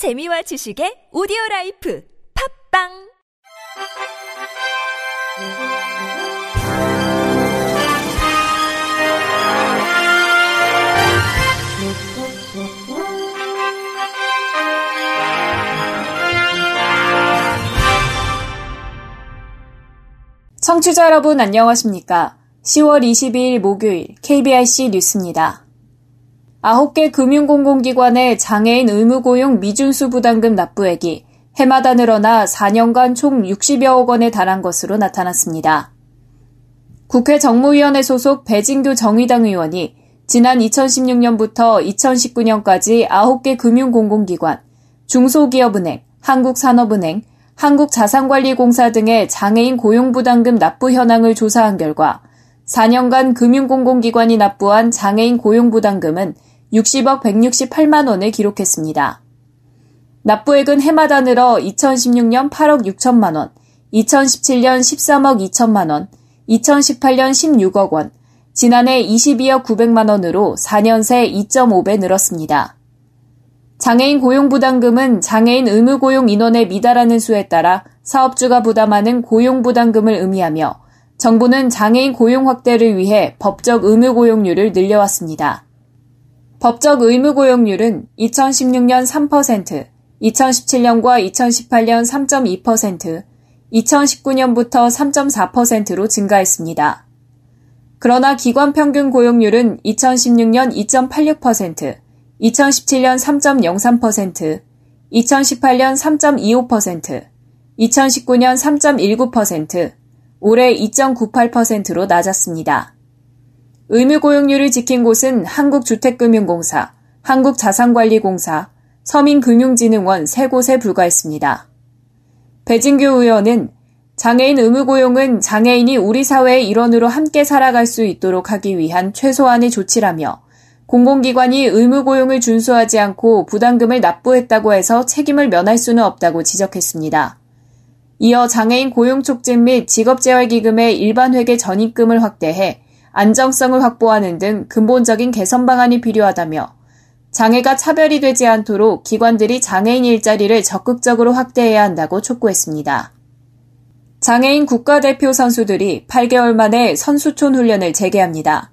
재미와 지식의 오디오 라이프 팝빵 청취자 여러분 안녕하십니까? 10월 22일 목요일 KBRC 뉴스입니다. 9개 금융공공기관의 장애인 의무고용 미준수 부담금 납부액이 해마다 늘어나 4년간 총 60여억 원에 달한 것으로 나타났습니다. 국회 정무위원회 소속 배진규 정의당 의원이 지난 2016년부터 2019년까지 9개 금융공공기관, 중소기업은행, 한국산업은행, 한국자산관리공사 등의 장애인 고용부담금 납부 현황을 조사한 결과 4년간 금융공공기관이 납부한 장애인 고용부담금은 60억 168만 원을 기록했습니다. 납부액은 해마다 늘어 2016년 8억 6천만 원, 2017년 13억 2천만 원, 2018년 16억 원, 지난해 22억 900만 원으로 4년 새 2.5배 늘었습니다. 장애인 고용부담금은 장애인 의무고용 인원에 미달하는 수에 따라 사업주가 부담하는 고용부담금을 의미하며 정부는 장애인 고용 확대를 위해 법적 의무고용률을 늘려왔습니다. 법적 의무 고용률은 2016년 3%, 2017년과 2018년 3.2%, 2019년부터 3.4%로 증가했습니다. 그러나 기관 평균 고용률은 2016년 2.86%, 2017년 3.03%, 2018년 3.25%, 2019년 3.19%, 올해 2.98%로 낮았습니다. 의무고용률을 지킨 곳은 한국주택금융공사, 한국자산관리공사, 서민금융진흥원 세 곳에 불과했습니다. 배진규 의원은 장애인 의무고용은 장애인이 우리 사회의 일원으로 함께 살아갈 수 있도록 하기 위한 최소한의 조치라며 공공기관이 의무고용을 준수하지 않고 부담금을 납부했다고 해서 책임을 면할 수는 없다고 지적했습니다. 이어 장애인 고용 촉진 및 직업재활기금의 일반 회계 전입금을 확대해 안정성을 확보하는 등 근본적인 개선 방안이 필요하다며 장애가 차별이 되지 않도록 기관들이 장애인 일자리를 적극적으로 확대해야 한다고 촉구했습니다. 장애인 국가대표 선수들이 8개월 만에 선수촌 훈련을 재개합니다.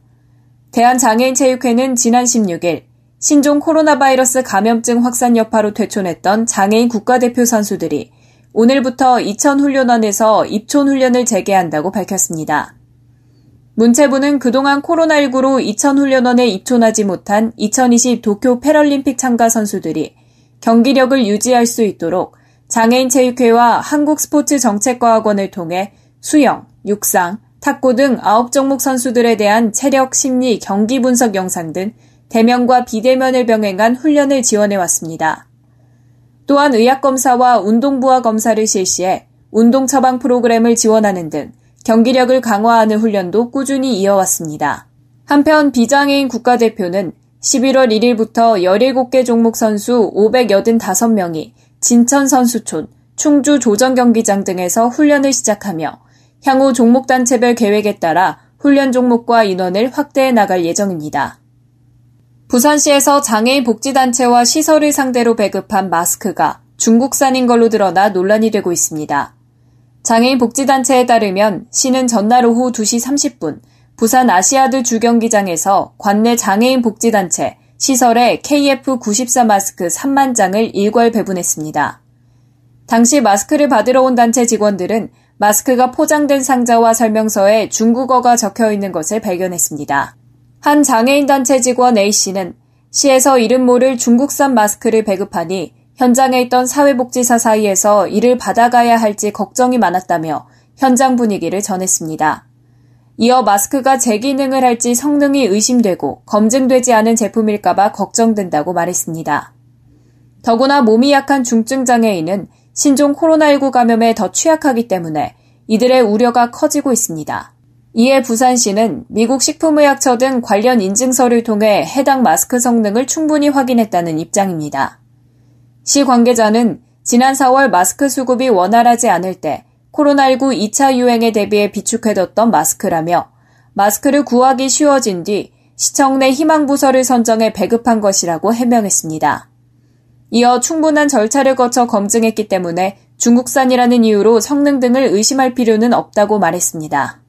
대한장애인체육회는 지난 16일 신종 코로나 바이러스 감염증 확산 여파로 퇴촌했던 장애인 국가대표 선수들이 오늘부터 이천 훈련원에서 입촌 훈련을 재개한다고 밝혔습니다. 문체부는 그동안 코로나19로 이천 훈련원에 입촌하지 못한 2020 도쿄 패럴림픽 참가 선수들이 경기력을 유지할 수 있도록 장애인 체육회와 한국스포츠정책과학원을 통해 수영, 육상, 탁구 등 9종목 선수들에 대한 체력, 심리, 경기 분석 영상 등 대면과 비대면을 병행한 훈련을 지원해 왔습니다. 또한 의학검사와 운동부하 검사를 실시해 운동 처방 프로그램을 지원하는 등 경기력을 강화하는 훈련도 꾸준히 이어왔습니다. 한편 비장애인 국가대표는 11월 1일부터 17개 종목 선수 585명이 진천 선수촌, 충주 조정 경기장 등에서 훈련을 시작하며 향후 종목단체별 계획에 따라 훈련 종목과 인원을 확대해 나갈 예정입니다. 부산시에서 장애인 복지단체와 시설을 상대로 배급한 마스크가 중국산인 걸로 드러나 논란이 되고 있습니다. 장애인 복지단체에 따르면 시는 전날 오후 2시 30분 부산 아시아드 주경기장에서 관내 장애인 복지단체 시설에 KF94 마스크 3만 장을 일괄 배분했습니다. 당시 마스크를 받으러 온 단체 직원들은 마스크가 포장된 상자와 설명서에 중국어가 적혀 있는 것을 발견했습니다. 한 장애인 단체 직원 A씨는 시에서 이름 모를 중국산 마스크를 배급하니 현장에 있던 사회복지사 사이에서 이를 받아가야 할지 걱정이 많았다며 현장 분위기를 전했습니다. 이어 마스크가 재기능을 할지 성능이 의심되고 검증되지 않은 제품일까봐 걱정된다고 말했습니다. 더구나 몸이 약한 중증 장애인은 신종 코로나19 감염에 더 취약하기 때문에 이들의 우려가 커지고 있습니다. 이에 부산시는 미국 식품의약처 등 관련 인증서를 통해 해당 마스크 성능을 충분히 확인했다는 입장입니다. 시 관계자는 지난 4월 마스크 수급이 원활하지 않을 때 코로나19 2차 유행에 대비해 비축해뒀던 마스크라며 마스크를 구하기 쉬워진 뒤 시청 내 희망부서를 선정해 배급한 것이라고 해명했습니다. 이어 충분한 절차를 거쳐 검증했기 때문에 중국산이라는 이유로 성능 등을 의심할 필요는 없다고 말했습니다.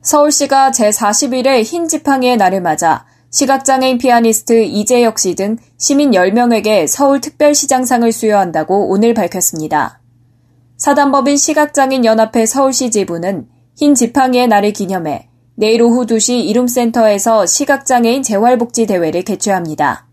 서울시가 제41회 흰 지팡이의 날을 맞아 시각장애인 피아니스트 이재혁 씨 등 시민 10명에게 서울특별시장상을 수여한다고 오늘 밝혔습니다. 사단법인 시각장애인연합회 서울시 지부는 흰 지팡이의 날을 기념해 내일 오후 2시 이룸센터에서 시각장애인 재활복지 대회를 개최합니다.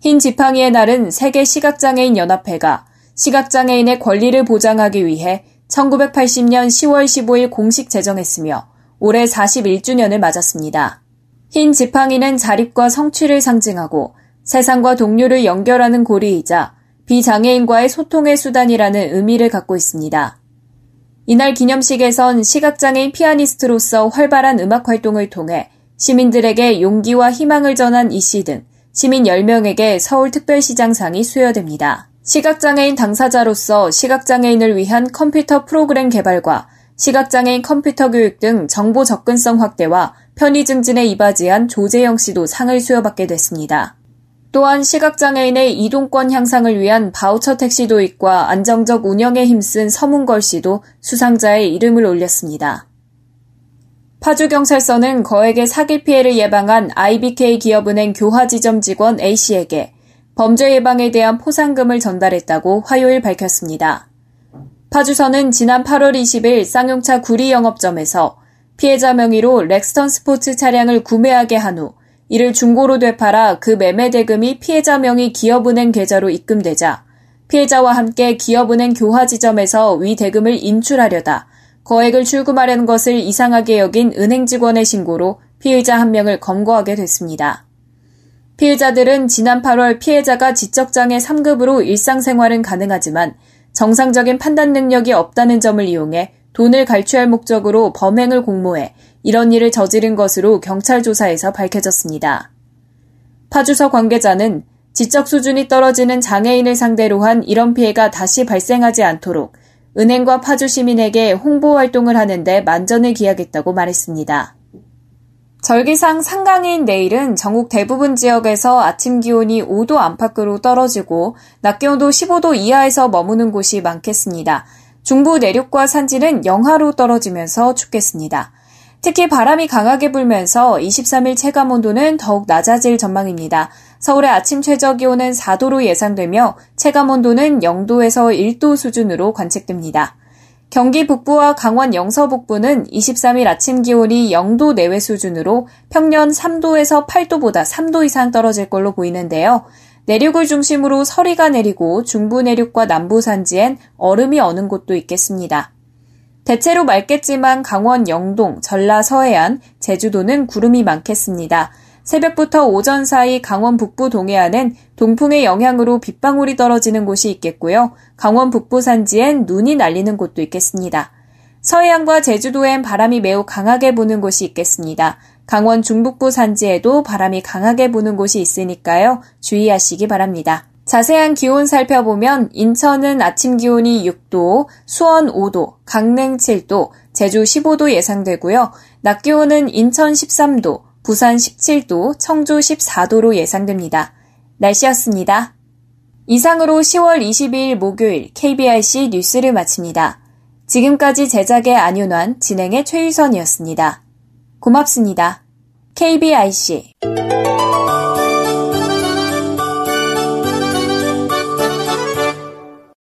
흰 지팡이의 날은 세계 시각장애인 연합회가 시각장애인의 권리를 보장하기 위해 1980년 10월 15일 공식 제정했으며 올해 41주년을 맞았습니다. 흰 지팡이는 자립과 성취를 상징하고 세상과 동료를 연결하는 고리이자 비장애인과의 소통의 수단이라는 의미를 갖고 있습니다. 이날 기념식에선 시각장애인 피아니스트로서 활발한 음악 활동을 통해 시민들에게 용기와 희망을 전한 이 씨 등 시민 10명에게 서울특별시장상이 수여됩니다. 시각장애인 당사자로서 시각장애인을 위한 컴퓨터 프로그램 개발과 시각장애인 컴퓨터 교육 등 정보 접근성 확대와 편의 증진에 이바지한 조재영 씨도 상을 수여받게 됐습니다. 또한 시각장애인의 이동권 향상을 위한 바우처 택시 도입과 안정적 운영에 힘쓴 서문걸 씨도 수상자의 이름을 올렸습니다. 파주경찰서는 거액의 사기 피해를 예방한 IBK 기업은행 교화지점 직원 A씨에게 범죄 예방에 대한 포상금을 전달했다고 화요일 밝혔습니다. 파주서는 지난 8월 20일 쌍용차 구리 영업점에서 피해자 명의로 렉스턴 스포츠 차량을 구매하게 한 후 이를 중고로 되팔아 그 매매 대금이 피해자 명의 기업은행 계좌로 입금되자 피해자와 함께 기업은행 교화 지점에서 위 대금을 인출하려다 거액을 출금하려는 것을 이상하게 여긴 은행 직원의 신고로 피해자 한 명을 검거하게 됐습니다. 피해자들은 지난 8월 피해자가 지적장애 3급으로 일상생활은 가능하지만 정상적인 판단 능력이 없다는 점을 이용해 돈을 갈취할 목적으로 범행을 공모해 이런 일을 저지른 것으로 경찰 조사에서 밝혀졌습니다. 파주서 관계자는 지적 수준이 떨어지는 장애인을 상대로 한 이런 피해가 다시 발생하지 않도록 은행과 파주 시민에게 홍보 활동을 하는데 만전을 기하겠다고 말했습니다. 절기상 상강인 내일은 전국 대부분 지역에서 아침 기온이 5도 안팎으로 떨어지고 낮 기온도 15도 이하에서 머무는 곳이 많겠습니다. 중부 내륙과 산지는 영하로 떨어지면서 춥겠습니다. 특히 바람이 강하게 불면서 23일 체감 온도는 더욱 낮아질 전망입니다. 서울의 아침 최저 기온은 4도로 예상되며 체감 온도는 0도에서 1도 수준으로 관측됩니다. 경기 북부와 강원 영서 북부는 23일 아침 기온이 0도 내외 수준으로 평년 3도에서 8도보다 3도 이상 떨어질 걸로 보이는데요. 내륙을 중심으로 서리가 내리고 중부 내륙과 남부 산지엔 얼음이 어는 곳도 있겠습니다. 대체로 맑겠지만 강원 영동, 전라 서해안, 제주도는 구름이 많겠습니다. 새벽부터 오전 사이 강원 북부 동해안은 동풍의 영향으로 빗방울이 떨어지는 곳이 있겠고요. 강원 북부 산지엔 눈이 날리는 곳도 있겠습니다. 서해안과 제주도엔 바람이 매우 강하게 부는 곳이 있겠습니다. 강원 중북부 산지에도 바람이 강하게 부는 곳이 있으니까요. 주의하시기 바랍니다. 자세한 기온 살펴보면 인천은 아침 기온이 6도, 수원 5도, 강릉 7도, 제주 15도 예상되고요. 낮 기온은 인천 13도, 부산 17도, 청주 14도로 예상됩니다. 날씨였습니다. 이상으로 10월 22일 목요일 KBRC 뉴스를 마칩니다. 지금까지 제작의 안윤환, 진행의 최유선이었습니다. 고맙습니다. KBIC